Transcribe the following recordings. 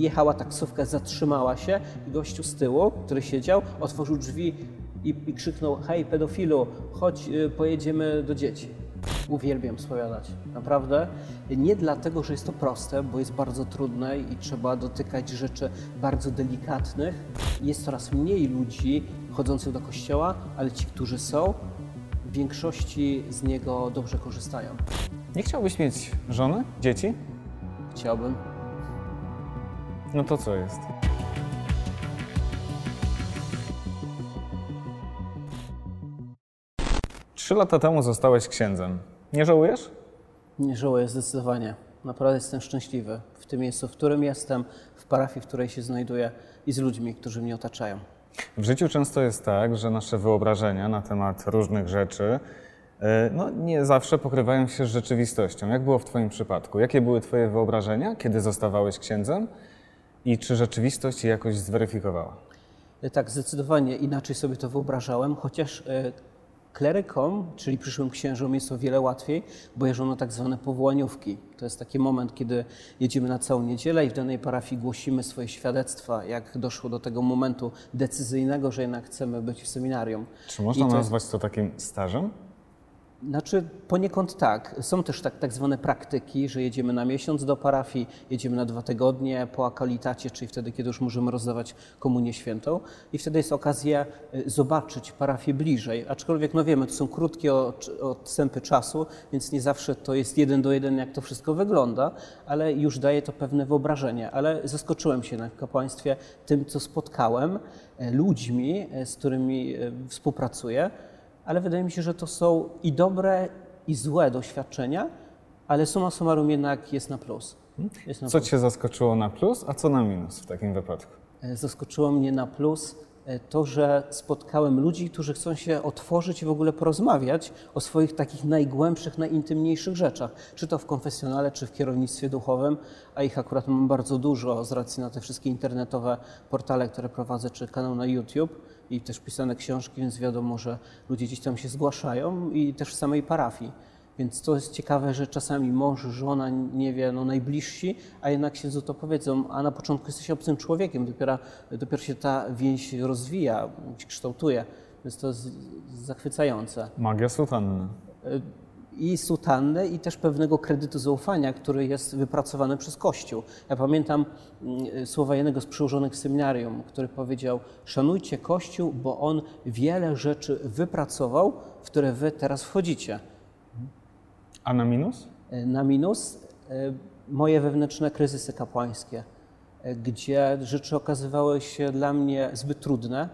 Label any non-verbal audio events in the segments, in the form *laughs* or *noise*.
jechała taksówka, zatrzymała się i gościu z tyłu, który siedział, otworzył drzwi i, i krzyknął hej pedofilu, chodź y, pojedziemy do dzieci. Uwielbiam spowiadać, naprawdę. Nie dlatego, że jest to proste, bo jest bardzo trudne i trzeba dotykać rzeczy bardzo delikatnych. Jest coraz mniej ludzi chodzących do kościoła, ale ci, którzy są, w większości z niego dobrze korzystają. Nie chciałbyś mieć żony, dzieci? Chciałbym. No to co jest? Trzy lata temu zostałeś księdzem. Nie żałujesz? Nie żałuję zdecydowanie. Naprawdę jestem szczęśliwy w tym miejscu, w którym jestem, w parafii, w której się znajduję i z ludźmi, którzy mnie otaczają. W życiu często jest tak, że nasze wyobrażenia na temat różnych rzeczy e, no, nie zawsze pokrywają się z rzeczywistością. Jak było w Twoim przypadku? Jakie były Twoje wyobrażenia, kiedy zostawałeś księdzem? I czy rzeczywistość je jakoś zweryfikowała? Tak, zdecydowanie inaczej sobie to wyobrażałem, chociaż e, klerykom, czyli przyszłym księżom jest o wiele łatwiej, bo jeżdżą tak zwane powołaniówki. To jest taki moment, kiedy jedziemy na całą niedzielę i w danej parafii głosimy swoje świadectwa, jak doszło do tego momentu decyzyjnego, że jednak chcemy być w seminarium. Czy można to- nazwać to takim stażem? Znaczy poniekąd tak. Są też tak, tak zwane praktyki, że jedziemy na miesiąc do parafii, jedziemy na dwa tygodnie po akalitacie, czyli wtedy, kiedy już możemy rozdawać komunię świętą i wtedy jest okazja y, zobaczyć parafię bliżej. Aczkolwiek, no wiemy, to są krótkie od- odstępy czasu, więc nie zawsze to jest jeden do jeden, jak to wszystko wygląda, ale już daje to pewne wyobrażenie. Ale zaskoczyłem się na kapłaństwie tym, co spotkałem, e, ludźmi, e, z którymi e, współpracuję, ale wydaje mi się, że to są i dobre, i złe doświadczenia, ale summa summarum jednak jest na plus. Jest na Co plus. Cię zaskoczyło na plus, a co na minus w takim wypadku? E, Zaskoczyło mnie na plus to, że spotkałem ludzi, którzy chcą się otworzyć i w ogóle porozmawiać o swoich takich najgłębszych, najintymniejszych rzeczach. Czy to w konfesjonale, czy w kierownictwie duchowym, a ich akurat mam bardzo dużo z racji na te wszystkie internetowe portale, które prowadzę, czy kanał na YouTube i też pisane książki, więc wiadomo, że ludzie gdzieś tam się zgłaszają i też w samej parafii. Więc to jest ciekawe, że czasami mąż, żona nie wie, no najbliżsi, a jednak księdzu to powiedzą, a na początku jesteś obcym człowiekiem, dopiero, dopiero się ta więź rozwija, się kształtuje. Więc to jest zachwycające. Magia sutanny. I sutanny, i też pewnego kredytu zaufania, który jest wypracowany przez Kościół. Ja pamiętam mm, słowa jednego z przełożonych w seminarium, który powiedział: Szanujcie Kościół, bo on wiele rzeczy wypracował, w które wy teraz wchodzicie. A na minus? Na minus e, moje wewnętrzne kryzysy kapłańskie, e, gdzie rzeczy okazywały się dla mnie zbyt trudne,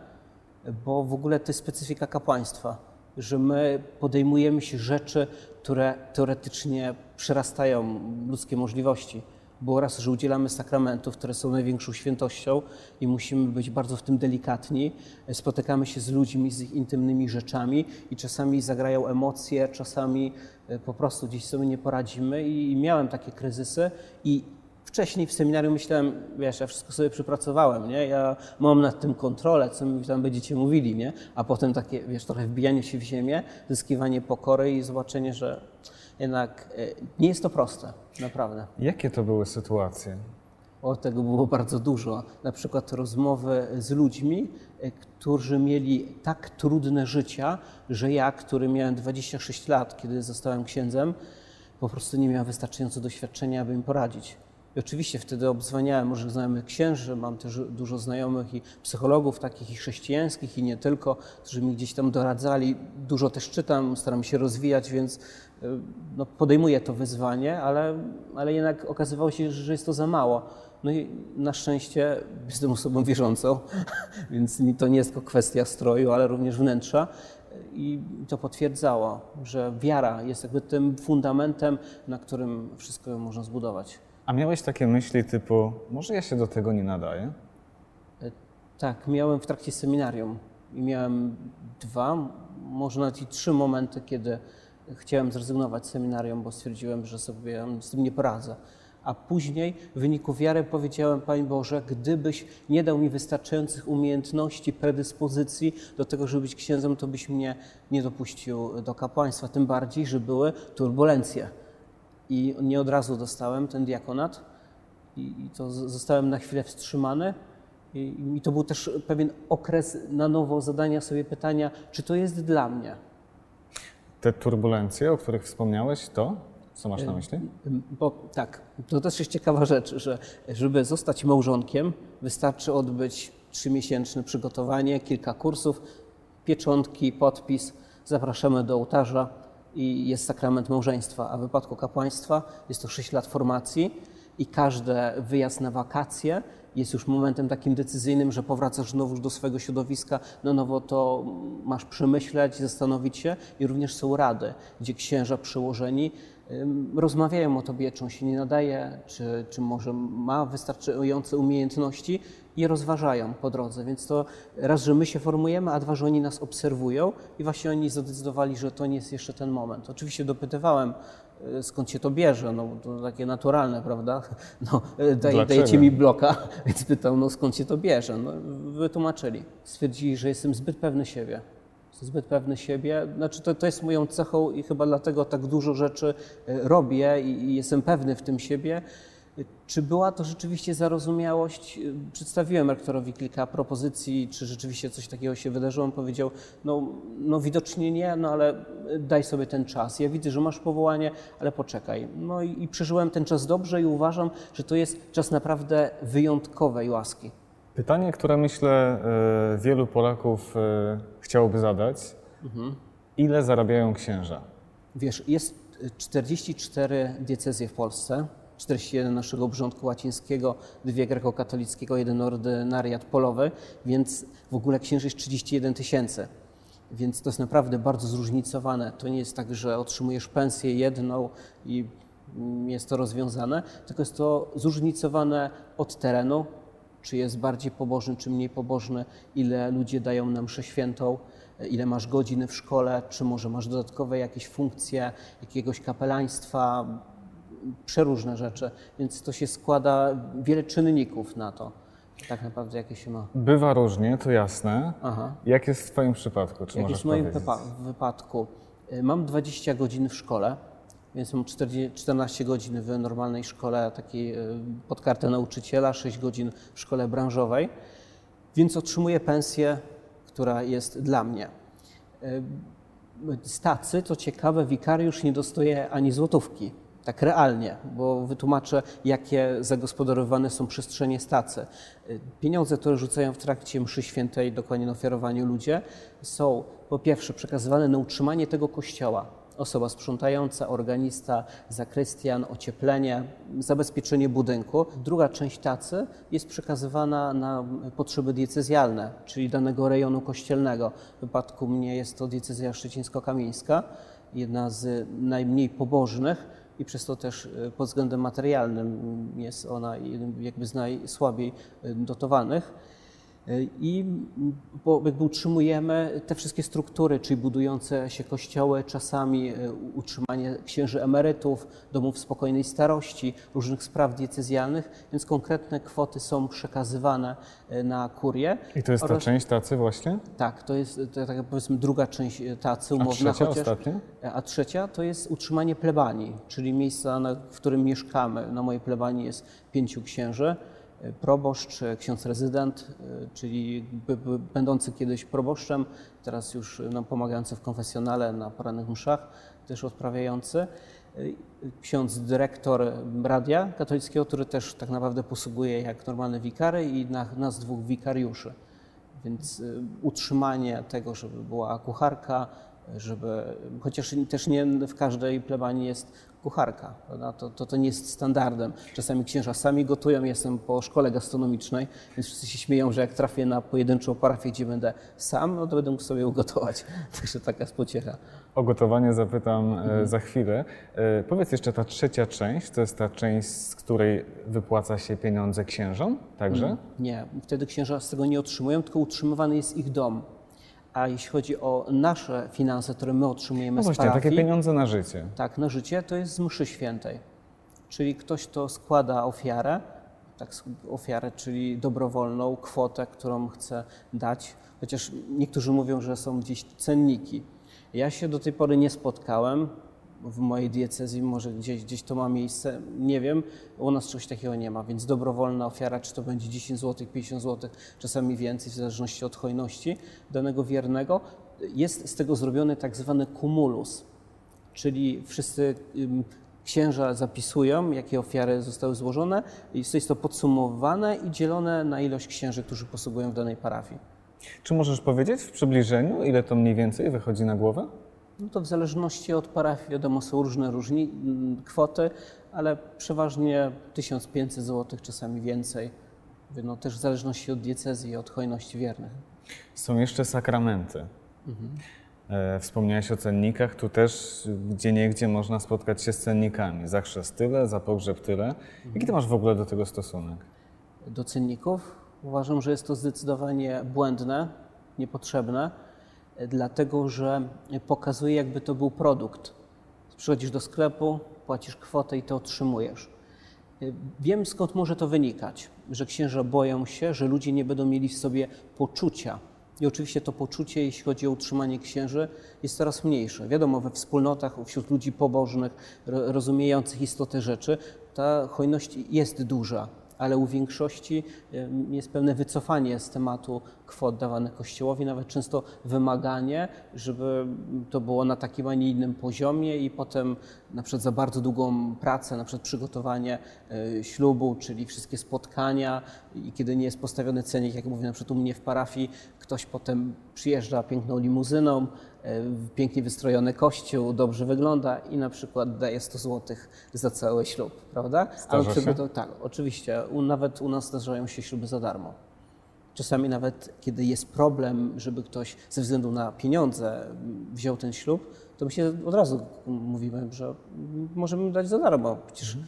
bo w ogóle to jest specyfika kapłaństwa, że my podejmujemy się rzeczy, które teoretycznie przerastają ludzkie możliwości. Bo raz, że udzielamy sakramentów, które są największą świętością i musimy być bardzo w tym delikatni. Spotykamy się z ludźmi, z ich intymnymi rzeczami i czasami zagrają emocje, czasami e, po prostu gdzieś sobie nie poradzimy i miałem takie kryzysy i wcześniej w seminarium myślałem, wiesz, ja wszystko sobie przypracowałem, nie? Ja mam nad tym kontrolę, co mi tam będziecie mówili, nie? A potem takie, wiesz, trochę wbijanie się w ziemię, zyskiwanie pokory i zobaczenie, że jednak e, nie jest to proste, naprawdę. Jakie to były sytuacje? O, tego było bardzo dużo. Na przykład rozmowy z ludźmi, e, którzy mieli tak trudne życia, że ja, który miałem 26 lat, kiedy zostałem księdzem, po prostu nie miałem wystarczająco doświadczenia, aby im poradzić. I oczywiście wtedy obzwaniałem może znajomych księży, mam też dużo znajomych i psychologów takich i chrześcijańskich i nie tylko, którzy mi gdzieś tam doradzali. Dużo też czytam, staram się rozwijać, więc y, no, podejmuję to wyzwanie, ale, ale jednak okazywało się, że jest to za mało. No i na szczęście jestem osobą wierzącą, *laughs* więc to nie jest tylko kwestia stroju, ale również wnętrza. I to potwierdzało, że wiara jest jakby tym fundamentem, na którym wszystko można zbudować. A miałeś takie myśli typu, może ja się do tego nie nadaję? Tak, miałem w trakcie seminarium i miałem dwa, może nawet i trzy momenty, kiedy chciałem zrezygnować z seminarium, bo stwierdziłem, że sobie z tym nie poradzę. A później w wyniku wiary powiedziałem, Panie Boże, gdybyś nie dał mi wystarczających umiejętności, predyspozycji do tego, żeby być księdzem, to byś mnie nie dopuścił do kapłaństwa. Tym bardziej, że były turbulencje. I nie od razu dostałem ten diakonat, I, to zostałem na chwilę wstrzymany. I, I to był też pewien okres na nowo zadania sobie pytania, czy to jest dla mnie. Te turbulencje, o których wspomniałeś, to co masz na myśli? Bo tak, to też jest ciekawa rzecz, że żeby zostać małżonkiem, wystarczy odbyć trzymiesięczne przygotowanie, kilka kursów, pieczątki, podpis, zapraszamy do ołtarza i jest sakrament małżeństwa. A w wypadku kapłaństwa jest to 6 lat formacji i każdy wyjazd na wakacje jest już momentem takim decyzyjnym, że powracasz znowu do swojego środowiska, na nowo to masz przemyśleć, zastanowić się i również są rady, gdzie księża przełożeni ym, rozmawiają o tobie, czy on się nie nadaje, czy, czy może ma wystarczające umiejętności i rozważają po drodze. Więc to raz, że my się formujemy, a dwa, że oni nas obserwują i właśnie oni zadecydowali, że to nie jest jeszcze ten moment. Oczywiście dopytywałem, y, skąd się to bierze, no to takie naturalne, prawda? *laughs* No, y, daj, dajecie mi bloka, *laughs* więc pytał, no skąd się to bierze? No, wytłumaczyli. Stwierdzili, że jestem zbyt pewny siebie. Zbyt pewny siebie. Znaczy, to, to jest moją cechą i chyba dlatego tak dużo rzeczy y, robię i, i jestem pewny w tym siebie. Y, Czy była to rzeczywiście zarozumiałość? Y, Przedstawiłem rektorowi kilka propozycji, czy rzeczywiście coś takiego się wydarzyło. On powiedział, no, no widocznie nie, no ale y, daj sobie ten czas. Ja widzę, że masz powołanie, ale poczekaj. No i, i przeżyłem ten czas dobrze i uważam, że to jest czas naprawdę wyjątkowej łaski. Pytanie, które myślę e, wielu Polaków chciałoby zadać. Ile zarabiają księża? Wiesz, jest y, 44 diecezje w Polsce, 41 naszego obrządku łacińskiego, dwie grekokatolickiego, jeden ordynariat polowy, więc w ogóle księży jest 31 tysięcy. Więc to jest naprawdę bardzo zróżnicowane. To nie jest tak, że otrzymujesz pensję jedną i jest to rozwiązane, tylko jest to zróżnicowane od terenu, czy jest bardziej pobożny, czy mniej pobożny, ile ludzie dają na mszę świętą, ile masz godziny w szkole, czy może masz dodatkowe jakieś funkcje jakiegoś kapelaństwa, przeróżne rzeczy. Więc to się składa wiele czynników na to, tak naprawdę jakie się ma. Bywa różnie, to jasne. Aha. Jak jest w Twoim przypadku? Czy Jak jest w moim wypadku? Y, Mam 20 godzin w szkole, więc mam 40, 14 godzin w normalnej szkole takiej y, pod kartę nauczyciela, 6 godzin w szkole branżowej, więc otrzymuję pensję, która jest dla mnie. Y, Z tacy, to ciekawe, wikariusz nie dostaje ani złotówki. Tak realnie, bo wytłumaczę, jakie zagospodarowane są przestrzenie stacy. Y, Pieniądze, które rzucają w trakcie mszy świętej, dokładnie na ofiarowaniu ludzie, są po pierwsze przekazywane na utrzymanie tego kościoła. Osoba sprzątająca, organista, zakrystian, ocieplenie, zabezpieczenie budynku. Druga część tacy jest przekazywana na potrzeby diecezjalne, czyli danego rejonu kościelnego. W wypadku mnie jest to diecezja szczecińsko-kamieńska, jedna z najmniej pobożnych i przez to też y, pod względem materialnym jest ona jednym jakby z najsłabiej y, dotowanych. Y, I bo jakby utrzymujemy te wszystkie struktury, czyli budujące się kościoły, czasami y, utrzymanie księży emerytów, domów spokojnej starości, różnych spraw diecezjalnych, więc konkretne kwoty są przekazywane y, na kurię. I to jest ta oraz- część tacy właśnie? Tak, to jest to, tak powiedzmy druga część tacy A umowna, trzecia, chociaż ostatnia? a trzecia to jest utrzymanie plebanii, czyli miejsca, na, w którym mieszkamy. Na mojej plebanii jest pięciu księży, proboszcz, y, ksiądz rezydent, y, czyli będący kiedyś proboszczem, teraz już nam pomagający w konfesjonale na porannych mszach, też odprawiający. Y, Ksiądz dyrektor radia katolickiego, który też tak naprawdę posługuje jak normalny wikary i na, nas dwóch wikariuszy. Więc utrzymanie tego, żeby była kucharka, żeby, chociaż też nie w każdej plebanii jest kucharka? To, to, to nie jest standardem. Czasami księża sami gotują, jestem po szkole gastronomicznej, więc wszyscy się śmieją, że jak trafię na pojedynczą parafię, gdzie będę sam, no to będę mógł sobie ugotować. *laughs* Także taka jest pociecha. O gotowanie zapytam Mhm. za chwilę. E, Powiedz jeszcze, ta trzecia część, to jest ta część, z której wypłaca się pieniądze księżom także? Nie, wtedy księża z tego nie otrzymują, tylko utrzymywany jest ich dom. A jeśli chodzi o nasze finanse, które my otrzymujemy No z właśnie, parafii, takie pieniądze na życie. Tak, na życie to jest z mszy świętej. Czyli ktoś, kto składa ofiarę, tak, ofiarę, czyli dobrowolną kwotę, którą chce dać, chociaż niektórzy mówią, że są gdzieś cenniki. Ja się do tej pory nie spotkałem. W mojej diecezji, może gdzieś, gdzieś to ma miejsce, nie wiem. U nas czegoś takiego nie ma, więc dobrowolna ofiara, czy to będzie 10 zł, 50 zł, czasami więcej, w zależności od hojności danego wiernego, jest z tego zrobiony tak zwany kumulus, czyli wszyscy księża zapisują, jakie ofiary zostały złożone i jest to podsumowane i dzielone na ilość księży, którzy posługują w danej parafii. Czy możesz powiedzieć w przybliżeniu, ile to mniej więcej wychodzi na głowę? No to w zależności od parafii, wiadomo, są różne różni, mm, kwoty, ale przeważnie 1500 zł, czasami więcej. No też w zależności od diecezji i od hojności wiernych. Są jeszcze sakramenty. E, Wspomniałeś o cennikach, tu też gdzie niegdzie można spotkać się z cennikami. Za chrzest tyle, za pogrzeb tyle. Jaki ty masz w ogóle do tego stosunek? Do cenników uważam, że jest to zdecydowanie błędne, niepotrzebne, dlatego że pokazuje, jakby to był produkt. Przychodzisz do sklepu, płacisz kwotę i to otrzymujesz. Wiem skąd może to wynikać, że księża boją się, że ludzie nie będą mieli w sobie poczucia. I oczywiście to poczucie, jeśli chodzi o utrzymanie księży, jest coraz mniejsze. Wiadomo, we wspólnotach, wśród ludzi pobożnych, ro- rozumiejących istotę rzeczy, ta hojność jest duża, ale u większości jest pewne wycofanie z tematu kwot dawanych Kościołowi, nawet często wymaganie, żeby to było na takim, a nie innym poziomie i potem na przykład za bardzo długą pracę, na przykład przygotowanie y, ślubu, czyli wszystkie spotkania i kiedy nie jest postawiony cenik, jak mówię na przykład u mnie w parafii, ktoś potem przyjeżdża piękną limuzyną, pięknie wystrojony kościół, dobrze wygląda i na przykład daje 100 zł za cały ślub, prawda? Zdarza się? przygotował- tak, oczywiście. U, nawet u nas zdarzają się śluby za darmo. Czasami nawet kiedy jest problem, żeby ktoś ze względu na pieniądze wziął ten ślub, to my się od razu mówimy, że możemy dać za darmo. Przecież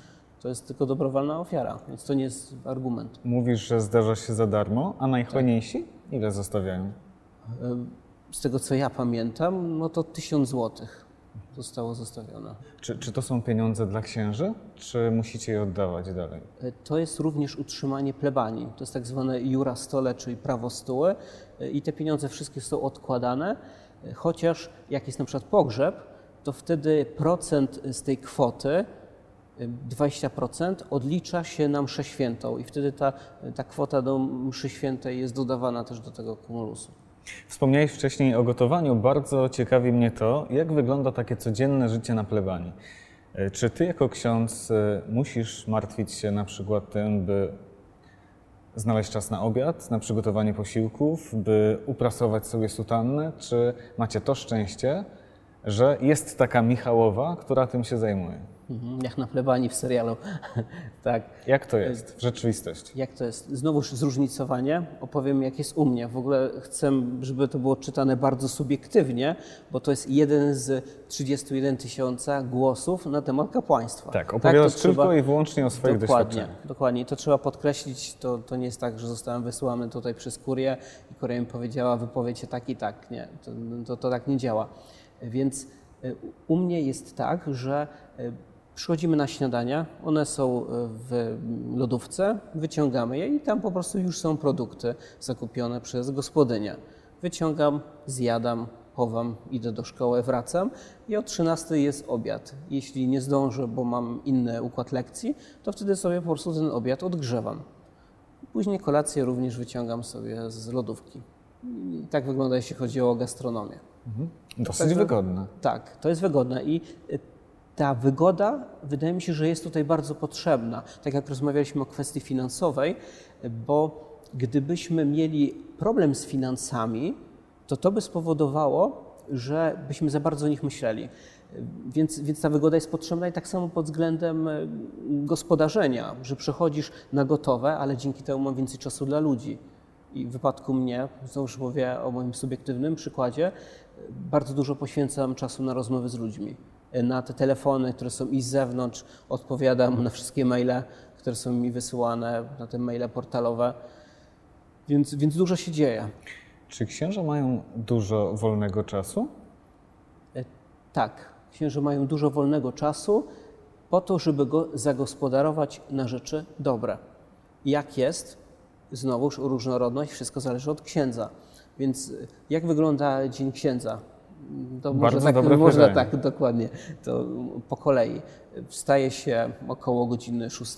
to jest tylko dobrowolna ofiara, więc to nie jest argument. Mówisz, że zdarza się za darmo, a najhojniejsi ile zostawiają? Z tego co ja pamiętam, no to 1000 złotych zostało zostawione. Czy, czy to są pieniądze dla księży, czy musicie je oddawać dalej? E, To jest również utrzymanie plebanii. To jest tak zwane jura stole, czyli prawo stoły E, i te pieniądze wszystkie są odkładane, e, chociaż jak jest na przykład pogrzeb, to wtedy procent z tej kwoty, e, 20% odlicza się na mszę świętą i wtedy ta, ta kwota do mszy świętej jest dodawana też do tego kumulusu. Wspomniałeś wcześniej o gotowaniu. Bardzo ciekawi mnie to, jak wygląda takie codzienne życie na plebanii. E, Czy ty jako ksiądz e, musisz martwić się na przykład tym, by znaleźć czas na obiad, na przygotowanie posiłków, by uprasować sobie sutannę? Czy macie to szczęście, że jest taka Michałowa, która tym się zajmuje? Mhm, Jak na plebanii w serialu. *laughs* tak. Jak to jest w rzeczywistości? Jak to jest? Znowuż zróżnicowanie. Opowiem, jak jest u mnie. W ogóle chcę, żeby to było czytane bardzo subiektywnie, bo to jest jeden z 31 tysiąca głosów na temat kapłaństwa. Tak, opowiadasz to tylko trzeba- i wyłącznie o swoich Dokładnie, doświadczeniach. dokładnie. I to trzeba podkreślić. To, to nie jest tak, że zostałem wysłany tutaj przez kurię i kuria mi powiedziała, wypowiecie tak i tak. Nie, to, to, to tak nie działa. Więc y, u mnie jest tak, że y, przychodzimy na śniadania, one są y, w lodówce, wyciągamy je i tam po prostu już są produkty zakupione przez gospodynię. Wyciągam, zjadam, chowam, idę do szkoły, wracam i o 13 jest obiad. Jeśli nie zdążę, bo mam inny układ lekcji, to wtedy sobie po prostu ten obiad odgrzewam. Później kolację również wyciągam sobie z lodówki. I tak wygląda, jeśli chodzi o gastronomię. Dosyć Także- wygodne. Tak, to jest wygodne i y, ta wygoda wydaje mi się, że jest tutaj bardzo potrzebna. Tak jak rozmawialiśmy o kwestii finansowej, bo gdybyśmy mieli problem z finansami, to to by spowodowało, że byśmy za bardzo o nich myśleli. Więc, więc ta wygoda jest potrzebna i tak samo pod względem y, gospodarzenia, że przychodzisz na gotowe, ale dzięki temu mam więcej czasu dla ludzi. I w wypadku mnie, znowu mówię o moim subiektywnym przykładzie, bardzo dużo poświęcam czasu na rozmowy z ludźmi. Na te telefony, które są i z zewnątrz, odpowiadam na wszystkie maile, które są mi wysyłane, na te maile portalowe. Więc, więc dużo się dzieje. Czy księża mają dużo wolnego czasu? E, Tak, księży mają dużo wolnego czasu po to, żeby go zagospodarować na rzeczy dobre. Jak jest? Znowuż różnorodność, wszystko zależy od księdza. Więc y, jak wygląda dzień księdza? To Bardzo może tak, można tak, dokładnie. To po kolei. Wstaje się około godziny 6.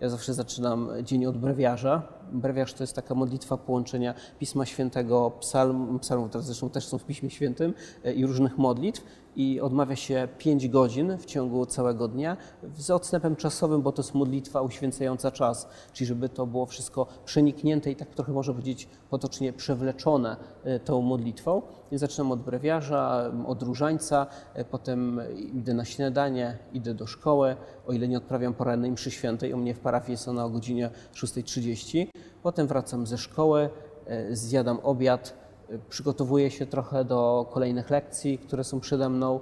Ja zawsze zaczynam dzień od brewiarza. Brewiarz to jest taka modlitwa połączenia Pisma Świętego, psalm, psalmów, które zresztą też są w Piśmie Świętym e, i różnych modlitw i odmawia się 5 godzin w ciągu całego dnia z odstępem czasowym, bo to jest modlitwa uświęcająca czas, czyli żeby to było wszystko przeniknięte i tak trochę można powiedzieć potocznie przewleczone e, tą modlitwą. Więc zaczynam od brewiarza, od różańca, e, potem idę na śniadanie, idę do szkoły, o ile nie odprawiam porannej mszy świętej, u mnie w parafii jest ona o godzinie 6.30. Potem wracam ze szkoły, e, zjadam obiad, przygotowuję się trochę do kolejnych lekcji, które są przede mną.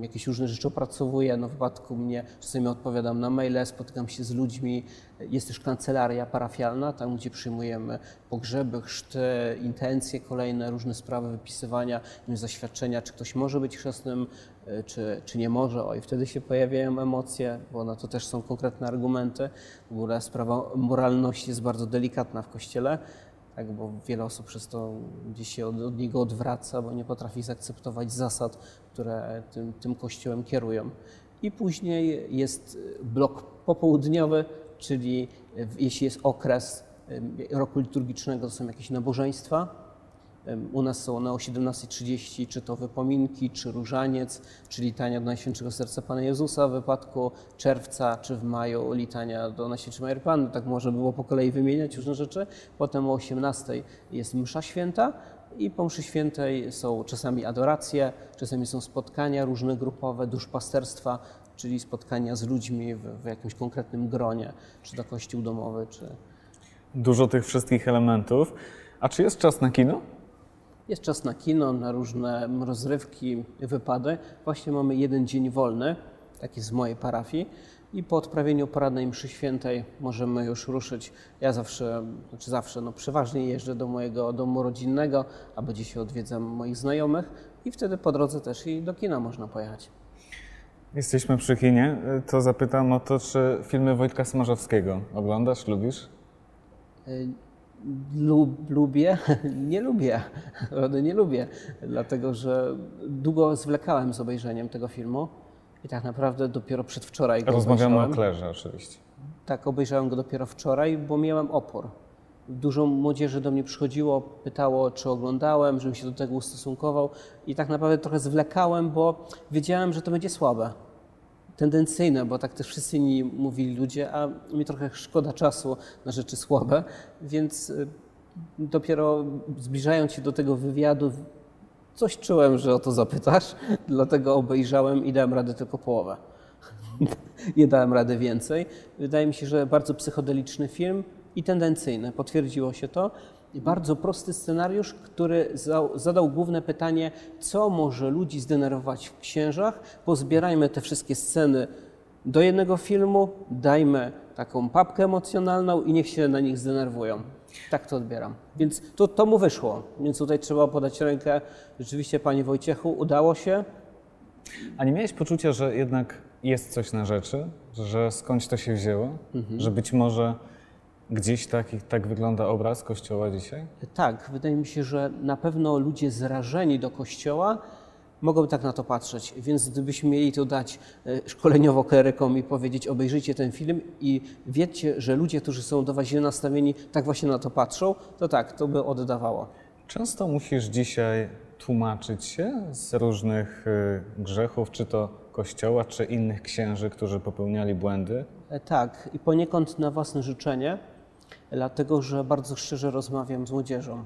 Jakieś różne rzeczy opracowuję. No w wypadku mnie czasami odpowiadam na maile, spotykam się z ludźmi. Jest też kancelaria parafialna, tam gdzie przyjmujemy pogrzeby, chrzty, intencje kolejne, różne sprawy wypisywania, zaświadczenia, czy ktoś może być chrzestnym, e, czy, czy nie może. O, i wtedy się pojawiają emocje, bo na to też są konkretne argumenty. W ogóle sprawa moralności jest bardzo delikatna w Kościele, tak, bo wiele osób przez to gdzieś się od, od niego odwraca, bo nie potrafi zaakceptować zasad, które tym, tym Kościołem kierują. I później jest blok popołudniowy, czyli jeśli jest okres roku liturgicznego, to są jakieś nabożeństwa, U nas są one o 17.30, czy to wypominki, czy różaniec, czy litania do Najświętszego Serca Pana Jezusa w wypadku czerwca, czy w maju litania do Najświętszej Marii Panny. Tak można było po kolei wymieniać różne rzeczy. Potem o 18.00 jest msza święta i po mszy świętej są czasami adoracje, czasami są spotkania różne grupowe, duszpasterstwa, czyli spotkania z ludźmi w, w jakimś konkretnym gronie, czy to kościół domowy, czy... Dużo tych wszystkich elementów. A czy jest czas na kino? Jest czas na kino, na różne rozrywki, wypady. Właśnie mamy jeden dzień wolny, taki z mojej parafii. I po odprawieniu porannej mszy świętej możemy już ruszyć. Ja zawsze, znaczy zawsze, no przeważnie jeżdżę do mojego domu rodzinnego, aby dzisiaj odwiedzam moich znajomych i wtedy po drodze też i do kina można pojechać. Jesteśmy przy kinie, to zapytam o to, czy filmy Wojtka Smarzowskiego oglądasz, lubisz? Lub, lubię, *laughs* nie lubię, naprawdę nie lubię, dlatego że długo zwlekałem z obejrzeniem tego filmu i tak naprawdę dopiero przedwczoraj go Rozmawiamy o. Klerze oczywiście. Tak, obejrzałem go dopiero wczoraj, bo miałem opór. Dużo młodzieży do mnie przychodziło, pytało, czy oglądałem, żebym się do tego ustosunkował i tak naprawdę trochę zwlekałem, bo wiedziałem, że to będzie słabe. Tendencyjne, bo tak też wszyscy inni mówili ludzie, a mi trochę szkoda czasu na rzeczy słabe, więc y, dopiero zbliżając się do tego wywiadu, coś czułem, że o to zapytasz, *laughs* dlatego obejrzałem i dałem radę tylko połowę. *laughs* Nie dałem rady więcej. Wydaje mi się, że bardzo psychodeliczny film i tendencyjny. Potwierdziło się to. Bardzo prosty scenariusz, który za- zadał główne pytanie, co może ludzi zdenerwować w księżach. Pozbierajmy te wszystkie sceny do jednego filmu, dajmy taką papkę emocjonalną i niech się na nich zdenerwują. Tak to odbieram. Więc to, to mu wyszło. Więc tutaj trzeba podać rękę. Rzeczywiście, Panie Wojciechu, udało się. A nie miałeś poczucia, że jednak jest coś na rzeczy, że skądś to się wzięło, że być może gdzieś tak, tak wygląda obraz Kościoła dzisiaj? Tak, wydaje mi się, że na pewno ludzie zrażeni do kościoła mogą tak na to patrzeć. Więc gdybyśmy mieli to dać e, szkoleniowo klerykom i powiedzieć, obejrzyjcie ten film i wiedzcie, że ludzie, którzy są do was źle nastawieni, tak właśnie na to patrzą, to tak, to by oddawało. Często musisz dzisiaj tłumaczyć się z różnych y, grzechów, czy to Kościoła, czy innych księży, którzy popełniali błędy. E, Tak, i poniekąd na własne życzenie, dlatego że bardzo szczerze rozmawiam z młodzieżą.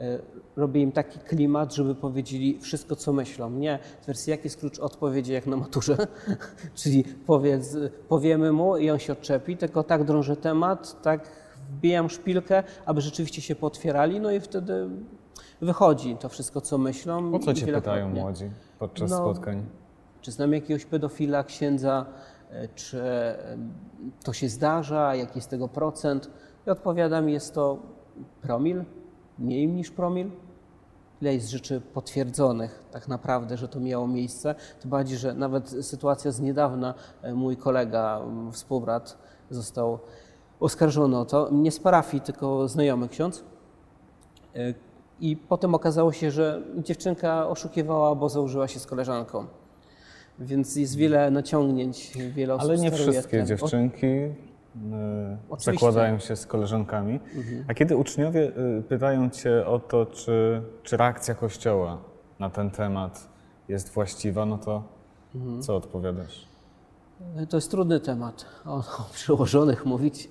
E, Robię im taki klimat, żeby powiedzieli wszystko, co myślą. Nie w wersji, jaki jest klucz odpowiedzi, jak na maturze, *laughs* czyli powiedz, powiemy mu i on się odczepi, tylko tak drążę temat, tak wbijam szpilkę, aby rzeczywiście się potwierali, no i wtedy wychodzi to wszystko, co myślą. O co cię pytają młodzi podczas No, spotkań? Czy znam jakiegoś pedofila, księdza, e, czy e, to się zdarza, jaki jest tego procent? I odpowiadam, jest to promil, mniej niż promil. Ile jest rzeczy potwierdzonych tak naprawdę, że to miało miejsce. Tym bardziej, że nawet sytuacja z niedawna, e, mój kolega, współbrat został oskarżony o to, nie z parafii, tylko znajomy ksiądz, E, I potem okazało się, że dziewczynka oszukiwała, bo założyła się z koleżanką. Więc jest wiele naciągnięć, wiele osób Ale nie wszystkie dziewczynki Oczywiście. zakładają się z koleżankami. A kiedy uczniowie y, pytają cię o to, czy, czy reakcja Kościoła na ten temat jest właściwa, no to co odpowiadasz? O, to jest trudny temat. O, o przełożonych mówić,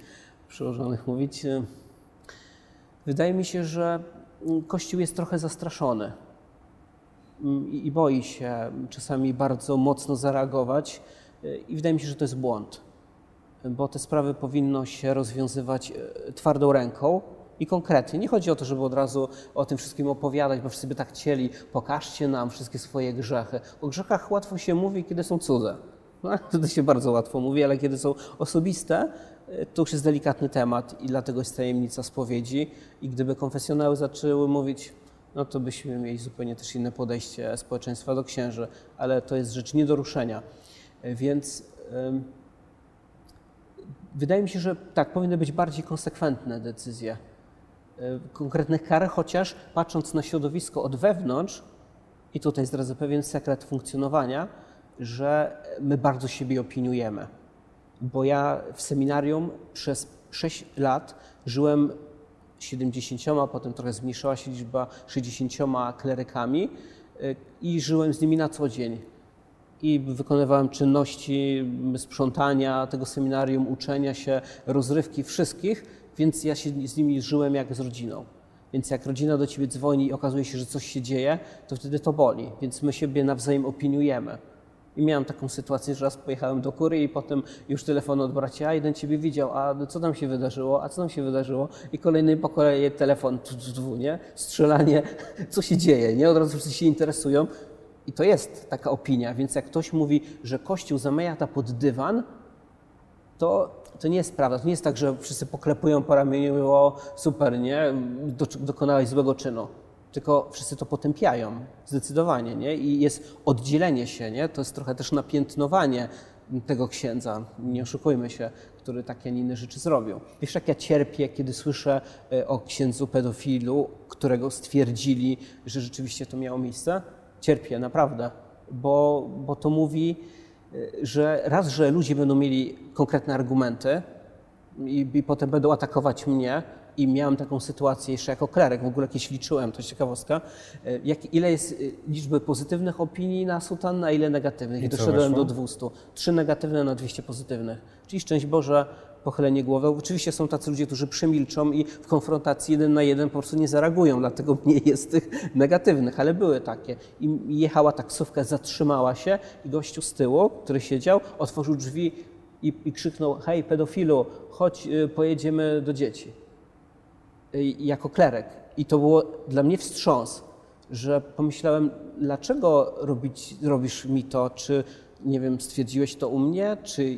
przełożonych mówić. Wydaje mi się, że mm, Kościół jest trochę zastraszony Mm, i i boi się czasami bardzo mocno zareagować i wydaje mi się, że to jest błąd, bo te sprawy powinno się rozwiązywać y, twardą ręką i konkretnie. Nie chodzi o to, żeby od razu o tym wszystkim opowiadać, bo wszyscy by tak chcieli, pokażcie nam wszystkie swoje grzechy. O grzechach łatwo się mówi, kiedy są cudze. No, wtedy się bardzo łatwo mówi, ale kiedy są osobiste, y, to już jest delikatny temat i dlatego jest tajemnica spowiedzi. I gdyby konfesjonały zaczęły mówić, no to byśmy mieli zupełnie też inne podejście społeczeństwa do księży, ale to jest rzecz nie do ruszenia. Y, Więc ym, wydaje mi się, że tak, powinny być bardziej konsekwentne decyzje y, konkretnych kar, chociaż patrząc na środowisko od wewnątrz, i tutaj zdradzę pewien sekret funkcjonowania, że my bardzo siebie opiniujemy. Bo ja w seminarium przez 6 lat żyłem 70, a potem trochę zmniejszała się liczba 60 klerykami y, i żyłem z nimi na co dzień. I wykonywałem czynności sprzątania tego seminarium, uczenia się, rozrywki wszystkich, więc ja się z nimi żyłem jak z rodziną. Więc jak rodzina do ciebie dzwoni i okazuje się, że coś się dzieje, to wtedy to boli. Więc my siebie nawzajem opiniujemy. I miałem taką sytuację, że raz pojechałem do kury i potem już telefon od bracia, a jeden ciebie widział, a co tam się wydarzyło, a co tam się wydarzyło? I kolejny po kolei telefon, tu, tu, tu, nie? Strzelanie, co się dzieje, nie? Od razu wszyscy się interesują. I to jest taka opinia, więc jak ktoś mówi, że Kościół zamiata pod dywan, to, to nie jest prawda. To nie jest tak, że wszyscy poklepują po ramieniu i o super, nie? Do, dokonałeś złego czynu. Tylko wszyscy to potępiają, zdecydowanie, nie? I jest oddzielenie się, nie? To jest trochę też napiętnowanie tego księdza, nie oszukujmy się, który takie, a nie inne rzeczy zrobił. Wiesz, jak ja cierpię, kiedy słyszę e, o księdzu pedofilu, którego stwierdzili, że rzeczywiście to miało miejsce? Cierpię, naprawdę, bo, bo to mówi, y, że raz, że ludzie będą mieli konkretne argumenty i, i potem będą atakować mnie, i miałem taką sytuację jeszcze jako klerek, w ogóle jakieś liczyłem, to jest ciekawostka, y, jak, ile jest y, liczby pozytywnych opinii na sutan, a ile negatywnych. I I doszedłem weszło? do 200. Trzy negatywne na 200 pozytywnych. Czyli szczęść Boże, pochylenie głowy. Oczywiście są tacy ludzie, którzy przemilczą i w konfrontacji jeden na jeden po prostu nie zareagują, dlatego *laughs* mniej jest tych negatywnych, ale były takie. I jechała taksówka, zatrzymała się i gościu z tyłu, który siedział, otworzył drzwi i, i krzyknął, hej pedofilu, chodź, y, pojedziemy do dzieci. Y, Jako klerek. I to było dla mnie wstrząs, że pomyślałem, dlaczego robić, robisz mi to, czy nie wiem, stwierdziłeś to u mnie, czy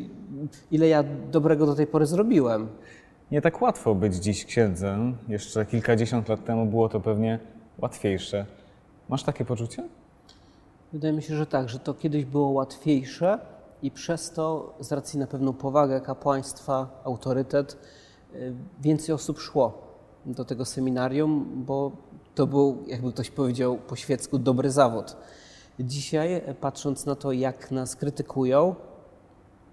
ile ja dobrego do tej pory zrobiłem. Nie tak łatwo być dziś księdzem. Jeszcze kilkadziesiąt lat temu było to pewnie łatwiejsze. Masz takie poczucie? Wydaje mi się, że tak, że to kiedyś było łatwiejsze i przez to, z racji na pewną powagę kapłaństwa, autorytet, y, więcej osób szło do tego seminarium, bo to był, jakby ktoś powiedział po świecku, dobry zawód. Dzisiaj, e, patrząc na to, jak nas krytykują,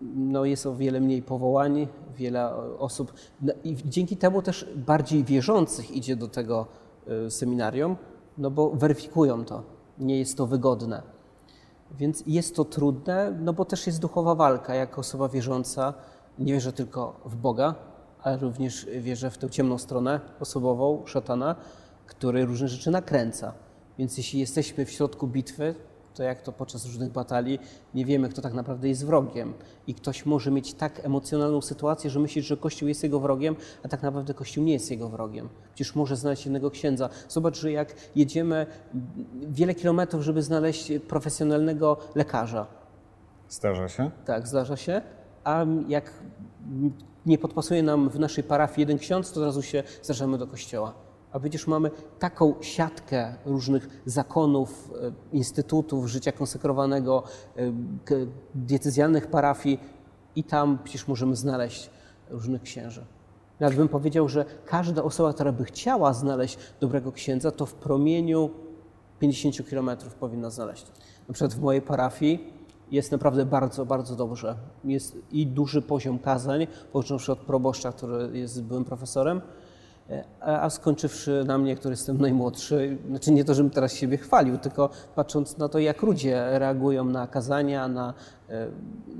no jest o wiele mniej powołań, wiele osób no i dzięki temu też bardziej wierzących idzie do tego y, seminarium, no bo weryfikują to, nie jest to wygodne. Więc jest to trudne, no bo też jest duchowa walka. Jako osoba wierząca nie wierzę tylko w Boga, ale również wierzę w tę ciemną stronę osobową szatana, który różne rzeczy nakręca. Więc jeśli jesteśmy w środku bitwy, to jak to podczas różnych batalii, nie wiemy, kto tak naprawdę jest wrogiem. I ktoś może mieć tak emocjonalną sytuację, że myśli, że Kościół jest jego wrogiem, a tak naprawdę Kościół nie jest jego wrogiem. Przecież może znaleźć jednego księdza. Zobacz, że jak jedziemy wiele kilometrów, żeby znaleźć profesjonalnego lekarza, Zdarza się. tak, zdarza się, a jak nie podpasuje nam w naszej parafii jeden ksiądz, to od razu się zrażamy do kościoła. A przecież mamy taką siatkę różnych zakonów, e, instytutów życia konsekrowanego, e, diecezjalnych parafii i tam przecież możemy znaleźć różnych księży. Nawet bym powiedział, że każda osoba, która by chciała znaleźć dobrego księdza, to w promieniu 50 kilometrów powinna znaleźć. Na przykład w mojej parafii jest naprawdę bardzo, bardzo dobrze. Jest i duży poziom kazań, począwszy od proboszcza, który jest byłym profesorem, a, a skończywszy na mnie, który jestem najmłodszy, znaczy nie to, żebym teraz siebie chwalił, tylko patrząc na to, jak ludzie reagują na kazania, na, e,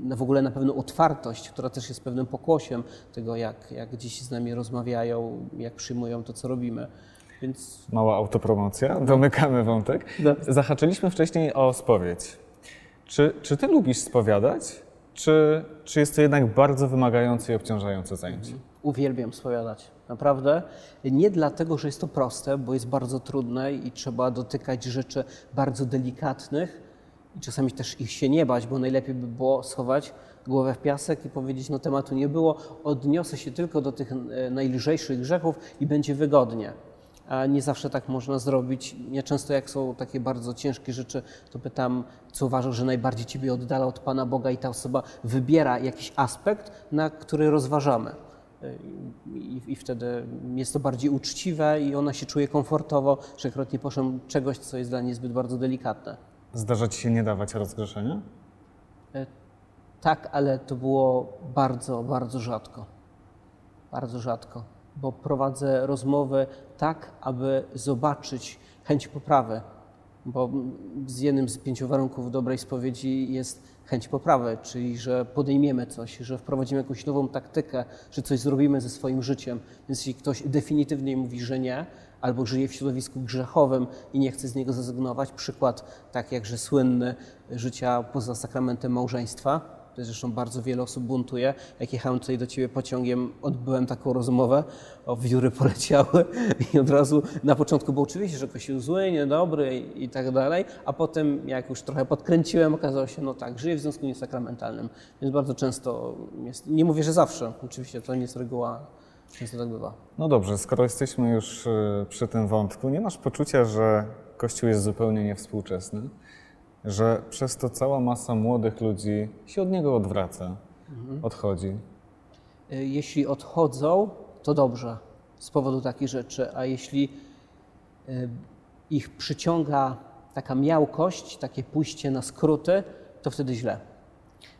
na w ogóle na pewną otwartość, która też jest pewnym pokłosiem tego, jak, jak dziś z nami rozmawiają, jak przyjmują to, co robimy. Więc Mała autopromocja, domykamy wątek. Dobrze. Zahaczyliśmy wcześniej o spowiedź. Czy, czy ty lubisz spowiadać, czy, czy jest to jednak bardzo wymagające i obciążające zajęcie? Uwielbiam spowiadać. Naprawdę. Nie dlatego, że jest to proste, bo jest bardzo trudne i trzeba dotykać rzeczy bardzo delikatnych i czasami też ich się nie bać, bo najlepiej by było schować głowę w piasek i powiedzieć, no tematu nie było, odniosę się tylko do tych e, najlżejszych grzechów i będzie wygodnie. A nie zawsze tak można zrobić. Ja często jak są takie bardzo ciężkie rzeczy, to pytam, co uważasz, że najbardziej Ciebie oddala od Pana Boga i ta osoba wybiera jakiś aspekt, na który rozważamy. I, I wtedy jest to bardziej uczciwe i ona się czuje komfortowo, że akurat nie poszłam czegoś, co jest dla niej zbyt bardzo delikatne. Zdarza ci się nie dawać rozgrzeszenia? Tak, ale to było bardzo, bardzo rzadko. Bardzo rzadko, bo prowadzę rozmowy tak, aby zobaczyć chęć poprawy, bo z jednym z pięciu warunków dobrej spowiedzi jest chęć poprawy, czyli że podejmiemy coś, że wprowadzimy jakąś nową taktykę, że coś zrobimy ze swoim życiem. Więc jeśli ktoś definitywnie mówi, że nie, albo żyje w środowisku grzechowym i nie chce z niego zrezygnować, przykład tak jakże słynny życia poza sakramentem małżeństwa, zresztą bardzo wiele osób buntuje. Jak jechałem tutaj do Ciebie pociągiem, odbyłem taką rozmowę, o wióry poleciały *laughs* i od razu na początku było oczywiście, że Kościół zły, niedobry i, i tak dalej, a potem jak już trochę podkręciłem, okazało się, no tak, żyję w związku niesakramentalnym, więc bardzo często jest, nie mówię, że zawsze, oczywiście to nie jest reguła, często tak bywa. No dobrze, skoro jesteśmy już y, przy tym wątku, nie masz poczucia, że Kościół jest zupełnie niewspółczesny? Że przez to cała masa młodych ludzi się od niego odwraca, odchodzi? Y, Jeśli odchodzą, to dobrze z powodu takich rzeczy, a jeśli y, ich przyciąga taka miałkość, takie pójście na skróty, to wtedy źle.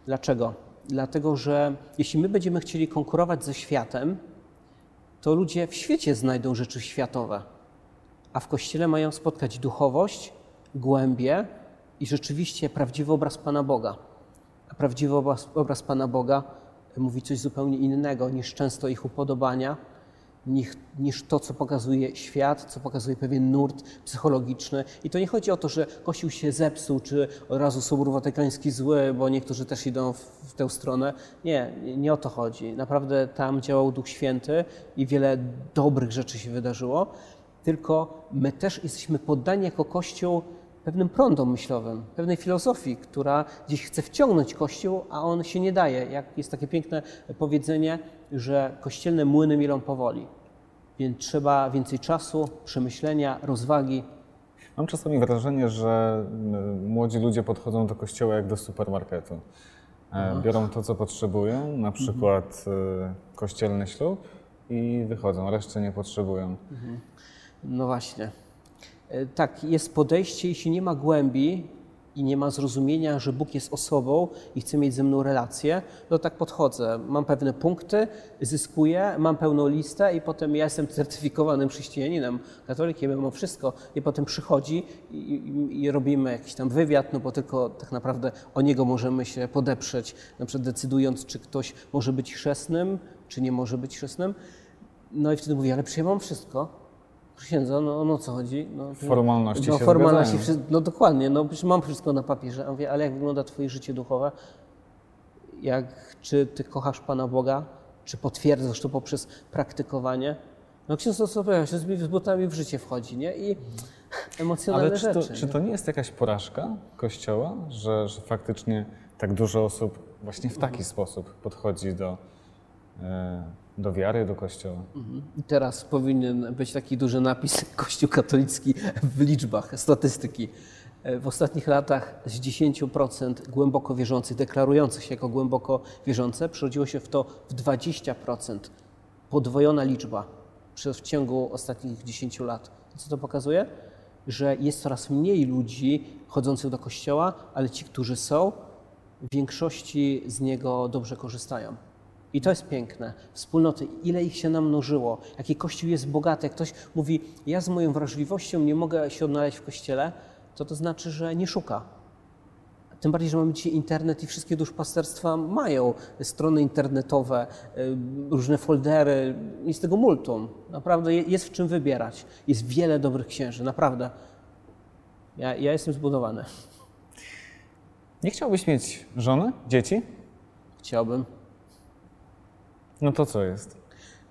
Dlaczego? Dlatego, że jeśli my będziemy chcieli konkurować ze światem, to ludzie w świecie znajdą rzeczy światowe, a w kościele mają spotkać duchowość, głębię i rzeczywiście prawdziwy obraz Pana Boga. A prawdziwy obraz, obraz Pana Boga mówi coś zupełnie innego niż często ich upodobania, niż, niż to, co pokazuje świat, co pokazuje pewien nurt psychologiczny. I to nie chodzi o to, że Kościół się zepsuł, czy od razu Sobór Watykański zły, bo niektórzy też idą w, w tę stronę. Nie, nie o to chodzi. Naprawdę tam działał Duch Święty i wiele dobrych rzeczy się wydarzyło, tylko my też jesteśmy poddani jako Kościół pewnym prądom myślowym, pewnej filozofii, która gdzieś chce wciągnąć Kościół, a on się nie daje. Jak jest takie piękne powiedzenie, że kościelne młyny milą powoli. Więc trzeba więcej czasu, przemyślenia, rozwagi. Mam czasami wrażenie, że y, młodzi ludzie podchodzą do kościoła jak do supermarketu. E, Biorą to, co potrzebują, na przykład y, kościelny ślub i wychodzą, reszty nie potrzebują. No właśnie. E, Tak, jest podejście, jeśli nie ma głębi i nie ma zrozumienia, że Bóg jest osobą i chce mieć ze mną relację, to tak podchodzę. Mam pewne punkty, zyskuję, mam pełną listę i potem ja jestem certyfikowanym chrześcijaninem, katolikiem, mam wszystko i potem przychodzi i, i, i robimy jakiś tam wywiad, no bo tylko tak naprawdę o niego możemy się podeprzeć, na przykład decydując, czy ktoś może być chrzestnym, czy nie może być chrzestnym. No i wtedy mówię, ale przyjmą wszystko. Księdza, no, no o co chodzi? No, Formalności no, się formalności, zgadzają. no dokładnie, no przecież mam wszystko na papierze. A mówię, ale jak wygląda Twoje życie duchowe? Jak, czy Ty kochasz Pana Boga? Czy potwierdzasz to poprzez praktykowanie? No ksiądz powiedział, się z butami w życie wchodzi, nie? I *laughs* emocjonalne Ale czy to, rzeczy. czy nie? to nie jest jakaś porażka Kościoła, że, że faktycznie tak dużo osób właśnie w taki sposób podchodzi do, e, do wiary, do Kościoła? I teraz powinien być taki duży napis *laughs* Kościół katolicki w liczbach, statystyki. E, W ostatnich latach z 10% głęboko wierzących, deklarujących się jako głęboko wierzące, przerodziło się w to w 20% podwojona liczba w ciągu ostatnich 10 lat. Co to pokazuje? Że jest coraz mniej ludzi chodzących do kościoła, ale ci, którzy są, w większości z niego dobrze korzystają. I to jest piękne. Wspólnoty, ile ich się namnożyło, jaki Kościół jest bogaty. Jak ktoś mówi, ja z moją wrażliwością nie mogę się odnaleźć w Kościele, to to znaczy, że nie szuka. Tym bardziej, że mamy dzisiaj internet i wszystkie duszpasterstwa mają strony internetowe, y, różne foldery, jest tego multum. Naprawdę jest w czym wybierać. Jest wiele dobrych księży, naprawdę. Ja, ja jestem zbudowany. Nie chciałbyś mieć żony, dzieci? Chciałbym. No to co jest?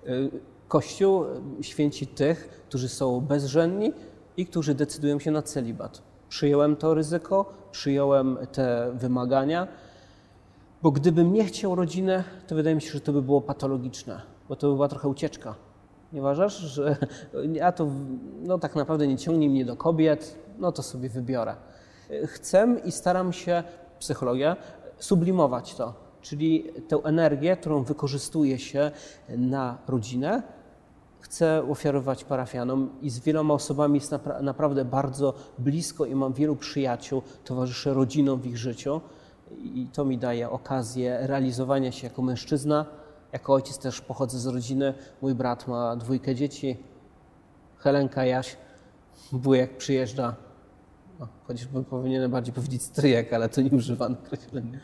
Y, Kościół święci tych, którzy są bezżenni i którzy decydują się na celibat. Przyjąłem to ryzyko, przyjąłem te wymagania, bo gdybym nie chciał rodziny, to wydaje mi się, że to by było patologiczne, bo to by była trochę ucieczka. Nie uważasz, że *laughs* ja to no, tak naprawdę nie ciągnie mnie do kobiet, no to sobie wybiorę. Chcę i staram się, psychologia, sublimować to, czyli tę energię, którą wykorzystuje się na rodzinę, chcę ofiarować parafianom i z wieloma osobami jest napra naprawdę bardzo blisko i mam wielu przyjaciół, towarzyszę rodzinom w ich życiu i to mi daje okazję realizowania się jako mężczyzna. Jako ojciec też pochodzę z rodziny. Mój brat ma dwójkę dzieci. Helenka, Jaś, wujek przyjeżdża. No, chociażby powinienem bardziej powiedzieć stryjek, ale to nie używam określenia.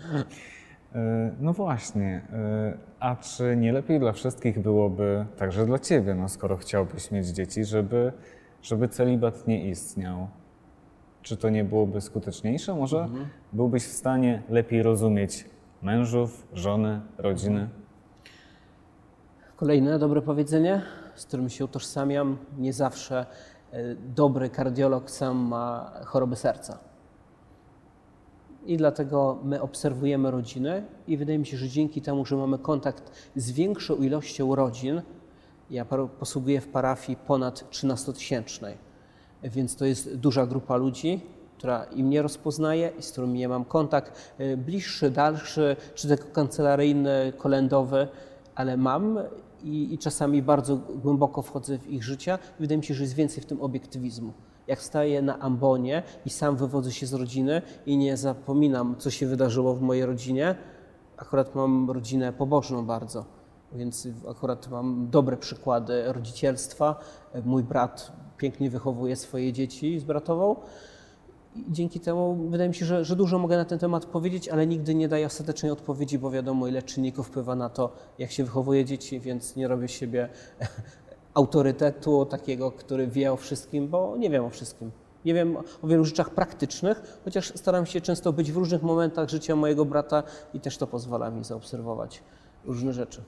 E, no właśnie, e, a czy nie lepiej dla wszystkich byłoby, także dla Ciebie, no skoro chciałbyś mieć dzieci, żeby, żeby celibat nie istniał? Czy to nie byłoby skuteczniejsze? Może mhm. byłbyś w stanie lepiej rozumieć mężów, żony, rodziny? Kolejne dobre powiedzenie, z którym się utożsamiam. Nie zawsze e, dobry kardiolog sam ma choroby serca. I dlatego my obserwujemy rodziny i wydaje mi się, że dzięki temu, że mamy kontakt z większą ilością rodzin, ja posługuję w parafii ponad 13-tysięcznej, więc to jest duża grupa ludzi, która i mnie rozpoznaje i z którymi ja mam kontakt e, bliższy, dalszy, czy tylko kancelaryjny, kolendowy, ale mam i, i czasami bardzo głęboko wchodzę w ich życia. Wydaje mi się, że jest więcej w tym obiektywizmu jak staję na ambonie i sam wywodzę się z rodziny i nie zapominam, co się wydarzyło w mojej rodzinie. Akurat mam rodzinę pobożną bardzo, więc akurat mam dobre przykłady rodzicielstwa. Mój brat pięknie wychowuje swoje dzieci z bratową. I dzięki temu wydaje mi się, że, że, dużo mogę na ten temat powiedzieć, ale nigdy nie daję ostatecznej odpowiedzi, bo wiadomo, ile czynników wpływa na to, jak się wychowuje dzieci, więc nie robię siebie autorytetu takiego, który wie o wszystkim, bo nie wiem o wszystkim. Nie wiem o wielu rzeczach praktycznych, chociaż staram się często być w różnych momentach życia mojego brata i też to pozwala mi zaobserwować różne rzeczy.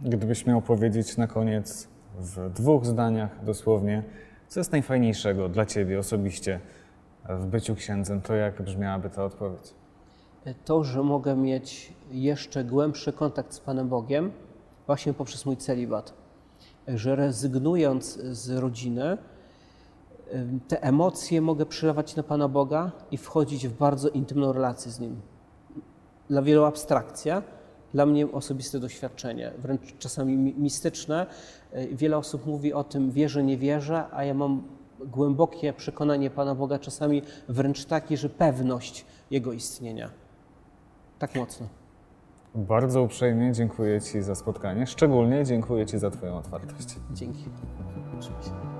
Gdybyś miał powiedzieć na koniec w dwóch zdaniach dosłownie, co jest najfajniejszego dla Ciebie osobiście w byciu księdzem, to jak brzmiałaby ta odpowiedź? To, że mogę mieć jeszcze głębszy kontakt z Panem Bogiem właśnie poprzez mój celibat że rezygnując z rodziny, te emocje mogę przelewać na Pana Boga i wchodzić w bardzo intymną relację z Nim. Dla wielu abstrakcja, dla mnie osobiste doświadczenie, wręcz czasami mistyczne. Wiele osób mówi o tym wierzę, nie wierzę, a ja mam głębokie przekonanie Pana Boga, czasami wręcz takie, że pewność Jego istnienia. Tak mocno. Bardzo uprzejmie dziękuję Ci za spotkanie. Szczególnie dziękuję Ci za Twoją otwartość. Dzięki. Oczywiście.